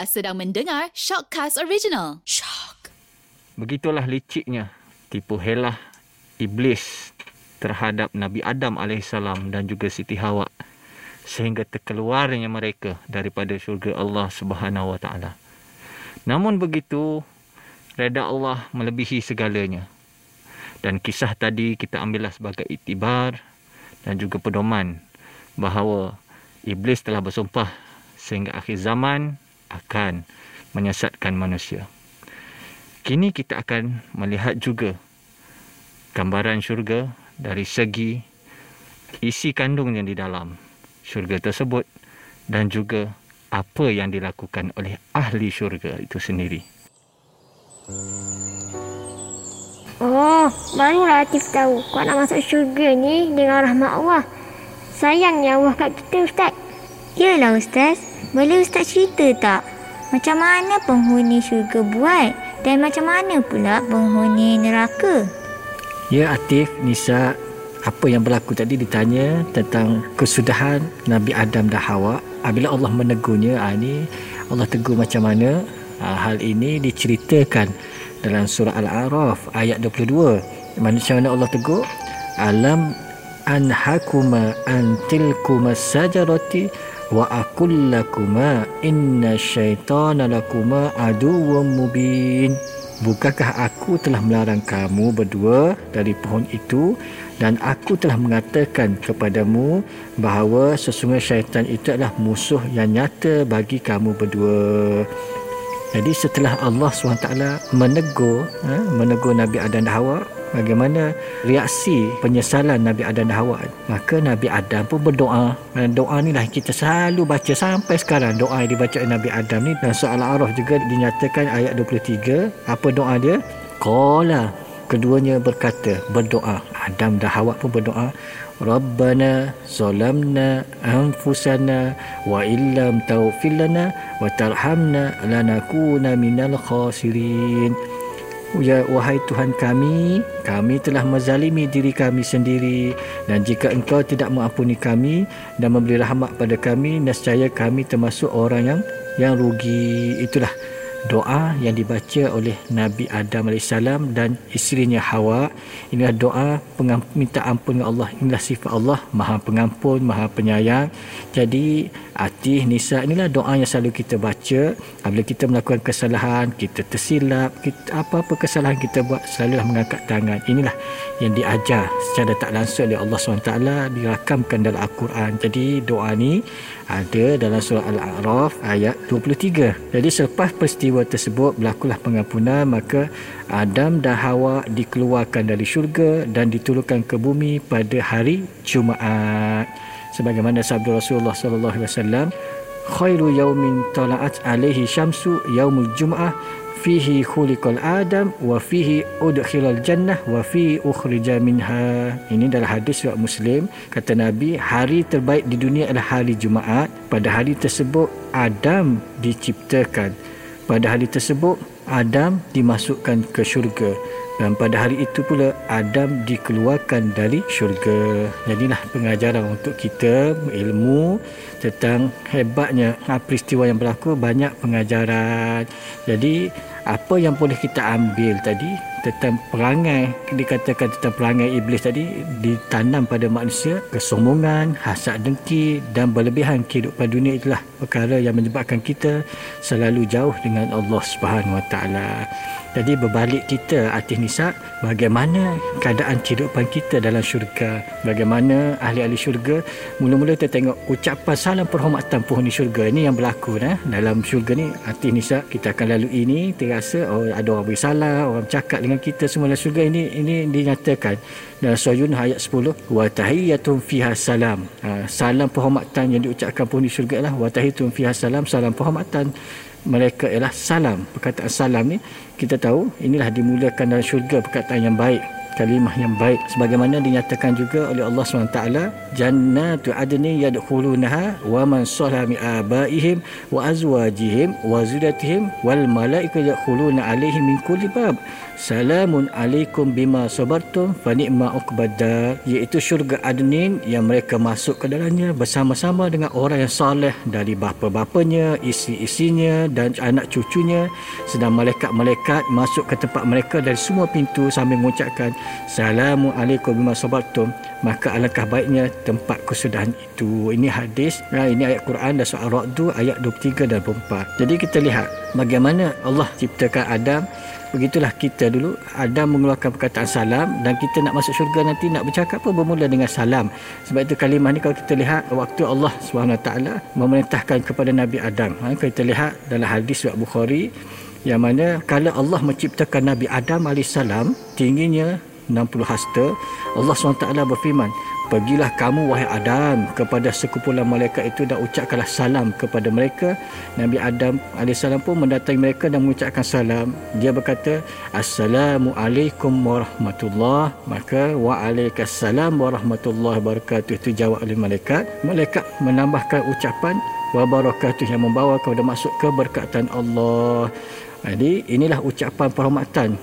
Anda sedang mendengar Shockcast Original. Shock. Begitulah liciknya tipu helah iblis terhadap Nabi Adam AS dan juga Siti Hawa sehingga terkeluarnya mereka daripada syurga Allah Subhanahu Wa Taala. Namun begitu, reda Allah melebihi segalanya. Dan kisah tadi kita ambillah sebagai itibar dan juga pedoman bahawa iblis telah bersumpah sehingga akhir zaman akan menyesatkan manusia. Kini kita akan melihat juga gambaran syurga dari segi isi kandungnya di dalam syurga tersebut dan juga apa yang dilakukan oleh ahli syurga itu sendiri. Oh, barulah Latif tahu kau nak masuk syurga ni dengan rahmat Allah. Sayangnya Allah kat kita, Ustaz. Yalah, Ustaz. Boleh Ustaz cerita tak? Macam mana penghuni syurga buat? Dan macam mana pula penghuni neraka? Ya Atif, Nisa, apa yang berlaku tadi ditanya tentang kesudahan Nabi Adam dan Hawa. Apabila Allah menegurnya, ha, ini Allah tegur macam mana? Ha, hal ini diceritakan dalam surah Al-A'raf ayat 22. Macam mana Allah tegur? Alam anhakuma antilkuma sajarati wa aqul lakuma inna syaitana lakuma aduwwum mubin. Bukankah aku telah melarang kamu berdua dari pohon itu? Dan aku telah mengatakan kepadamu bahawa sesungguhnya syaitan itu adalah musuh yang nyata bagi kamu berdua jadi setelah Allah SWT menegur ha, menegur Nabi Adam dan Hawa bagaimana reaksi penyesalan Nabi Adam dan Hawa? Maka Nabi Adam pun berdoa. Dan doa ni lah kita selalu baca sampai sekarang. Doa yang dibaca Nabi Adam ni dan soal arah juga dinyatakan ayat 23 apa doa dia? Qala keduanya berkata berdoa. Adam dan Hawa pun berdoa. Rabbana zalamna anfusana wa illam taghfir lana wa tarhamna lanakuna minal khasirin. Ya wahai Tuhan kami, kami telah menzalimi diri kami sendiri. Dan jika engkau tidak mengampuni kami dan memberi rahmat pada kami, nescaya kami termasuk orang yang yang rugi. Itulah doa yang dibaca oleh Nabi Adam AS dan isterinya Hawa. Inilah doa minta ampun dengan Allah. Inilah sifat Allah, maha pengampun, maha penyayang. Jadi, Atih, Nisa, inilah doa yang selalu kita baca. Apabila kita melakukan kesalahan, kita tersilap, kita, apa-apa kesalahan kita buat, selalulah mengangkat tangan. Inilah yang diajar secara tak langsung oleh Allah SWT, dirakamkan dalam Al-Quran. Jadi, doa ni ada dalam surah Al-A'raf ayat 23. Jadi selepas peristiwa tersebut berlakulah pengampunan maka Adam dan Hawa dikeluarkan dari syurga dan diturunkan ke bumi pada hari Jumaat. Sebagaimana sabda Rasulullah sallallahu alaihi wasallam, khairu yaumin tala'at alaihi syamsu yaumul jum'ah fihi khuliqal adam wa fihi udkhilal jannah wa fihi ukhrija minha. Ini dalam hadis riwayat muslim. Kata nabi hari terbaik di dunia adalah hari jumaat. Pada hari tersebut adam diciptakan pada hari tersebut adam dimasukkan ke syurga dan pada hari itu pula Adam dikeluarkan dari syurga. Jadilah pengajaran untuk kita ilmu tentang hebatnya peristiwa yang berlaku banyak pengajaran. Jadi apa yang boleh kita ambil tadi tentang perangai. Dikatakan tentang perangai iblis tadi ditanam pada manusia kesombongan, hasad dengki dan berlebihan. Kehidupan dunia itulah perkara yang menyebabkan kita selalu jauh dengan Allah Subhanahu Wa Taala. Jadi berbalik kita Atis Nisa Bagaimana keadaan kehidupan kita dalam syurga? Bagaimana ahli-ahli syurga? Mula-mula kita tengok ucapan salam perhormatan penghuni syurga Ini yang berlaku nah. Dalam syurga ni Atis Nisa kita akan lalui ini Terasa oh, ada orang beri salam Orang bercakap dengan kita semua dalam syurga Ini ini dinyatakan. Dalam surah Yunus ayat 10 Wa tahiyyatun fiha salam. Ha, Salam perhormatan yang diucapkan penghuni syurga lah. Wa tahiyyatun fiha salam Salam perhormatan mereka ialah salam. Perkataan salam ni kita tahu inilah dimulakan dalam syurga perkataan yang baik kalimah yang baik. Sebagaimana dinyatakan juga oleh Allah SWT jannatu adni yadkhulunaha wa man salaha min abaihim wa azwajihim wa zudatihim wal malaikatu yadkhuluna alaihim min kulli bab Salamun alaikum bima sabartum fa ni'ma uqbadar iaitu syurga adnin yang mereka masuk ke dalamnya bersama-sama dengan orang yang soleh dari bapa-bapanya, isi-isinya dan anak cucunya. Sedang malaikat-malaikat masuk ke tempat mereka dari semua pintu sambil mengucapkan Salamun alaikum bima sabartum. Maka alangkah baiknya tempat kesudahan itu. Ini hadis nah, ini ayat Quran dan surah Ar-Ra'd ayat 23 dan 24 jadi kita lihat bagaimana Allah ciptakan Adam Begitulah kita dulu Adam mengeluarkan perkataan salam dan kita nak masuk syurga nanti nak bercakap pun bermula dengan salam. Sebab itu kalimah ni kalau kita lihat waktu Allah SWT memerintahkan kepada Nabi Adam. Ha, kalau kita lihat dalam hadis Surat Bukhari yang mana kalau Allah menciptakan Nabi Adam AS tingginya 60 hasta Allah SWT berfirman Pergilah kamu wahai Adam kepada sekumpulan malaikat itu dan ucapkanlah salam kepada mereka. Nabi Adam AS pun mendatangi mereka dan mengucapkan salam. Dia berkata, Assalamualaikum warahmatullahi Maka waalaikumsalam warahmatullahi wabarakatuh. Itu jawab oleh malaikat. Malaikat menambahkan ucapan wabarakatuh yang membawa kepada masuk keberkatan Allah. Jadi inilah ucapan perhormatan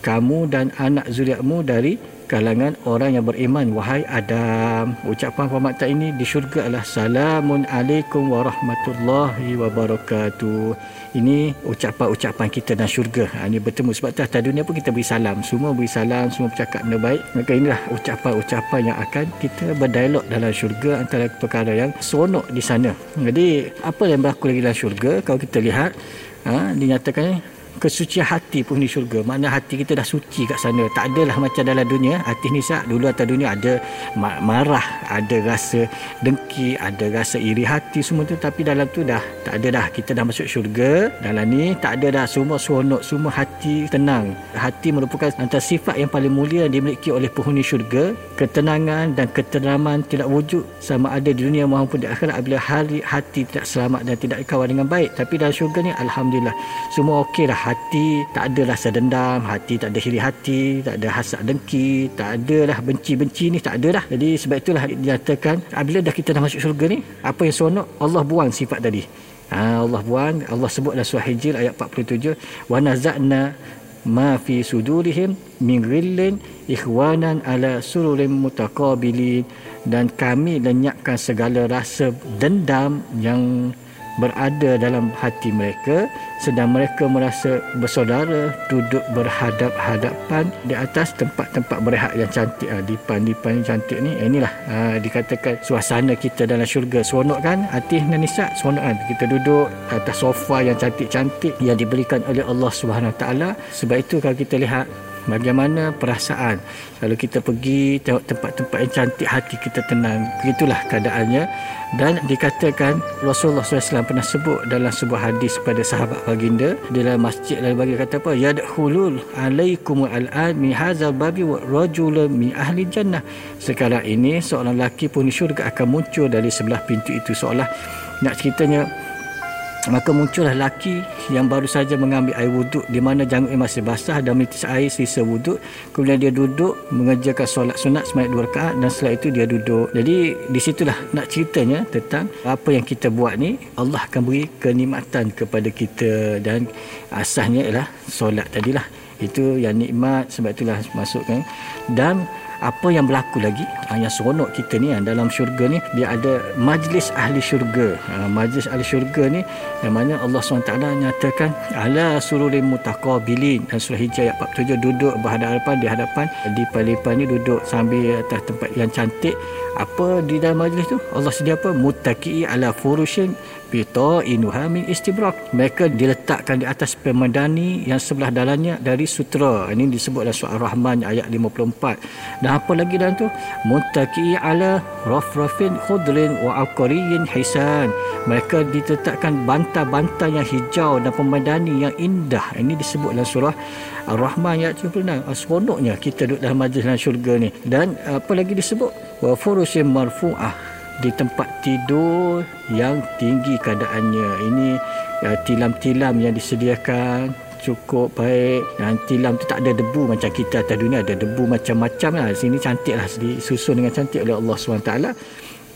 kamu dan anak zuriatmu dari kalangan orang yang beriman. Wahai Adam ucapan penghormatan ini di syurga adalah salamun alaikum warahmatullahi wabarakatuh. Ini ucapan-ucapan kita dalam syurga. Ha, ini bertemu sebab tu atas dunia pun kita beri salam. Semua beri salam semua bercakap benda baik. Maka inilah ucapan-ucapan yang akan kita berdialog dalam syurga antara perkara yang seronok di sana. Jadi apa yang berlaku lagi dalam syurga? Kalau kita lihat ha, dinyatakan kesucian hati di syurga. Mana hati kita dah suci kat sana. Tak adalah macam dalam dunia. Hati ni sah dulu atas dunia ada marah ada rasa dengki ada rasa iri hati semua tu. Tapi dalam tu dah tak ada dah. Kita dah masuk syurga. Dalam ni tak ada dah. Semua seronok semua hati tenang. Hati merupakan antara sifat yang paling mulia yang dimiliki oleh penghuni syurga. Ketenangan dan keteraman tidak wujud sama ada di dunia maupun di akhirat apabila hari hati tidak selamat dan tidak dikawal dengan baik. Tapi dalam syurga ni Alhamdulillah. Semua okey dah hati tak ada rasa dendam hati tak ada hiri hati tak ada hasad dengki tak ada lah benci-benci ni tak ada dah jadi sebab itulah dinyatakan apabila dah kita dah masuk syurga ni apa yang seronok? Allah buang sifat tadi. Ha, Allah buang Allah sebut dalam surah Hijr ayat 47 wa naza'na ma fi sudurihim min ghillin ikhwanan ala sururin mutaqabilin. Dan kami lenyapkan segala rasa dendam yang berada dalam hati mereka sedang mereka merasa bersaudara duduk berhadap-hadapan di atas tempat-tempat berehat yang cantik. Ah dipan-dipan yang cantik ni. Eh, inilah ah, dikatakan suasana kita dalam syurga. Seronok kan? Hati dan nisa seronok kan? Kita duduk atas sofa yang cantik-cantik yang diberikan oleh Allah Subhanahu taala. Sebab itu kalau kita lihat bagaimana perasaan? Kalau kita pergi tengok tempat-tempat yang cantik hati kita tenang begitulah keadaannya. Dan dikatakan Rasulullah SAW pernah sebut dalam sebuah hadis kepada sahabat baginda dalam masjid lalu bagi kata apa? Yadkhulul alaikum al'an min hadzal babi wa rajul min ahli jannah. Sekarang ini seorang lelaki pun syurga akan muncul dari sebelah pintu itu seolah nak ceritanya maka muncullah lelaki yang baru saja mengambil air wuduk di mana janggutnya masih basah dan menitis air sisa wuduk. Kemudian dia duduk mengerjakan solat sunat sebanyak dua rakaat dan setelah itu dia duduk. Jadi di situlah nak ceritanya tentang apa yang kita buat ni Allah akan beri kenikmatan kepada kita dan asasnya ialah solat tadilah. Itu yang nikmat sebab itulah masukkan. Dan apa yang berlaku lagi? Ha, yang seronok kita ni ha, dalam syurga ni dia ada majlis ahli syurga. Ha, majlis ahli syurga ni yang mana Allah SWT nyatakan ala sururin mutaqabilin. Dan surah hijrah ayat 47 duduk berhadapan di hadapan di palipan ni duduk sambil atas tempat yang cantik. Apa di dalam majlis tu? Allah sedia apa? Mutaqi ala furushin Pita inuha min istibrak. Mereka diletakkan di atas pemandani yang sebelah dalamnya dari sutra. Ini disebut dalam surah Rahman ayat 54. Dan apa lagi dalam tu? Muttaqi ala rafrafin khudrin wa aqariyin hisan. Mereka diletakkan bantal-bantal yang hijau dan pemandani yang indah. Ini disebut dalam surah Ar-Rahman ayat 76. Seronoknya kita duduk dalam majlis dalam syurga ni. Dan apa lagi disebut? Wa furusin marfu'ah di tempat tidur yang tinggi keadaannya. Ini uh, tilam-tilam yang disediakan cukup baik. Dan tilam tu tak ada debu macam kita atas dunia. Ada debu macam-macam lah. Sini cantik lah disusun dengan cantik oleh Allah SWT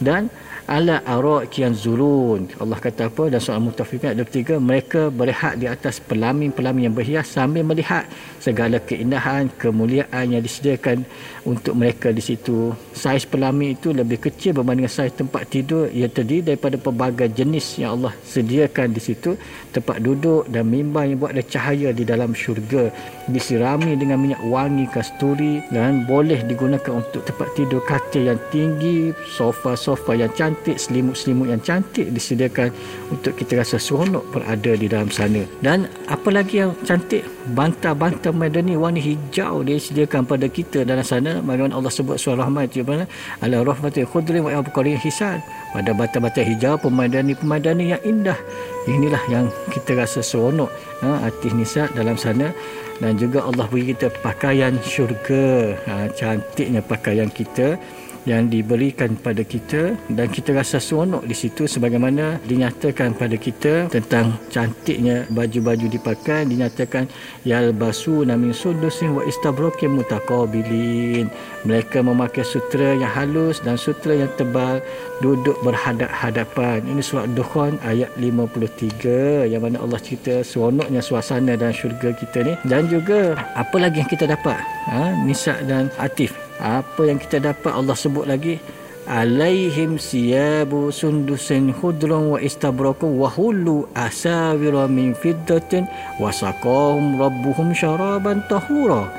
dan ala araq zulun. Allah kata apa? Dan soal mutafiqin ada tiga mereka berehat di atas pelamin-pelamin yang berhias sambil melihat segala keindahan kemuliaan yang disediakan untuk mereka di situ. Saiz pelamin itu lebih kecil berbanding saiz tempat tidur. Ia terdiri daripada pelbagai jenis yang Allah sediakan di situ. Tempat duduk dan mimbar yang buat ada cahaya di dalam syurga. Disirami dengan minyak wangi kasturi dan boleh digunakan untuk tempat tidur katil yang tinggi sofa-sofa yang cantik cantik, selimut-selimut yang cantik disediakan untuk kita rasa seronok berada di dalam sana. Dan apa lagi yang cantik? Bantal-bantal madani warna hijau disediakan pada kita dalam sana. Bagaimana Allah sebut surah Rahman itu mana? Ala rahmatul khudrin wa abqarin hisan. Pada bantal-bantal hijau pemadani-pemadani yang indah. Inilah yang kita rasa seronok ha, artis nisa dalam sana dan juga Allah beri kita pakaian syurga ha, cantiknya pakaian kita yang diberikan pada kita dan kita rasa seronok di situ sebagaimana dinyatakan pada kita tentang cantiknya baju-baju dipakai dinyatakan yalbasu namin sudusin wa istabrokin mutaqabilin. Mereka memakai sutra yang halus dan sutra yang tebal duduk berhadap-hadapan. Ini surat Dukhan ayat 53 yang mana Allah cerita seronoknya suasana dan syurga kita ni. Dan juga apa lagi yang kita dapat? Ha? Nisa dan Atif apa yang kita dapat Allah sebut lagi? Alaihim siyabu sundusin khudrun wa istabraku wa hullu asawira min fiddatin wa saqahum rabbuhum syaraban tahura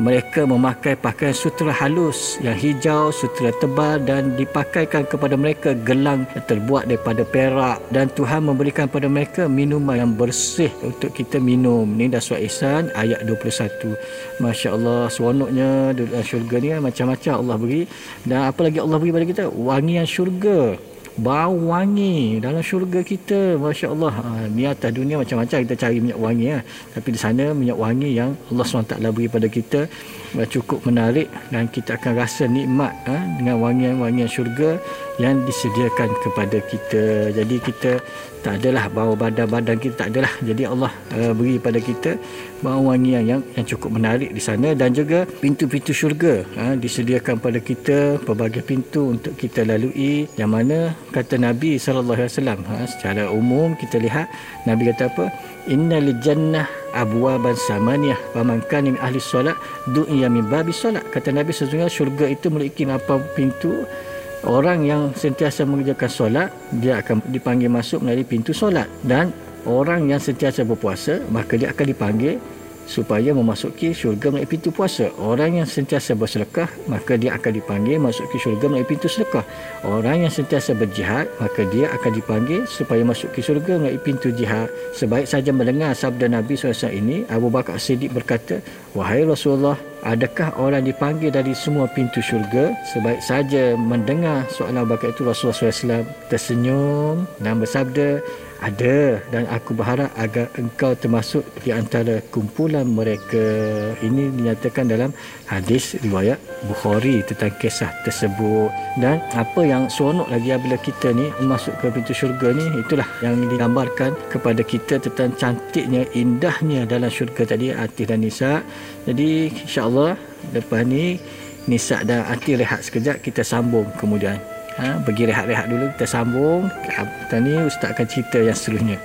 mereka memakai pakaian sutera halus yang hijau, sutera tebal dan dipakaikan kepada mereka gelang yang terbuat daripada perak dan Tuhan memberikan kepada mereka minuman yang bersih untuk kita minum. Ini dah surat Ihsan ayat 21. Masya Allah, seronoknya syurga ni macam-macam Allah beri. Dan apa lagi Allah beri pada kita? Wangian syurga bau wangi dalam syurga kita Masya Allah ha, ni atas dunia macam-macam kita cari minyak wangi ya. tapi di sana minyak wangi yang Allah SWT beri pada kita cukup menarik dan kita akan rasa nikmat ha, dengan wangian-wangian syurga yang disediakan kepada kita. Jadi kita tak adalah bau badan-badan kita tak adalah. Jadi Allah uh, beri pada kita bau wangi yang, yang cukup menarik di sana. Dan juga pintu-pintu syurga uh, disediakan pada kita pelbagai pintu untuk kita lalui. Yang mana kata Nabi sallallahu alaihi wasallam uh, secara umum kita lihat Nabi kata apa? Innal jannah abwaban samaniyah faman kana min ahli solat du'iya min babi solat. Kata Nabi sesungguhnya syurga itu memiliki apa pintu. Orang yang sentiasa mengerjakan solat dia akan dipanggil masuk melalui pintu solat. Dan orang yang sentiasa berpuasa maka dia akan dipanggil supaya memasuki syurga melalui pintu puasa. Orang yang sentiasa bersedekah, maka dia akan dipanggil masuk ke syurga melalui pintu sedekah. Orang yang sentiasa berjihad, maka dia akan dipanggil supaya masuk ke syurga melalui pintu jihad. Sebaik saja mendengar sabda Nabi SAW ini, Abu Bakar Siddiq berkata, Wahai Rasulullah, adakah orang dipanggil dari semua pintu syurga? Sebaik saja mendengar soalan Abu Bakar itu Rasulullah SAW tersenyum dan bersabda, ada dan aku berharap agar engkau termasuk di antara kumpulan mereka. Ini dinyatakan dalam hadis riwayat Bukhari tentang kisah tersebut. Dan apa yang seronok lagi apabila kita ni masuk ke pintu syurga ni itulah yang digambarkan kepada kita tentang cantiknya indahnya dalam syurga tadi Atif dan Nisa. Jadi insyaAllah lepas ni Nisa dan Atif rehat sekejap kita sambung kemudian ha, pergi rehat-rehat dulu kita sambung kita ni ustaz akan cerita yang seterusnya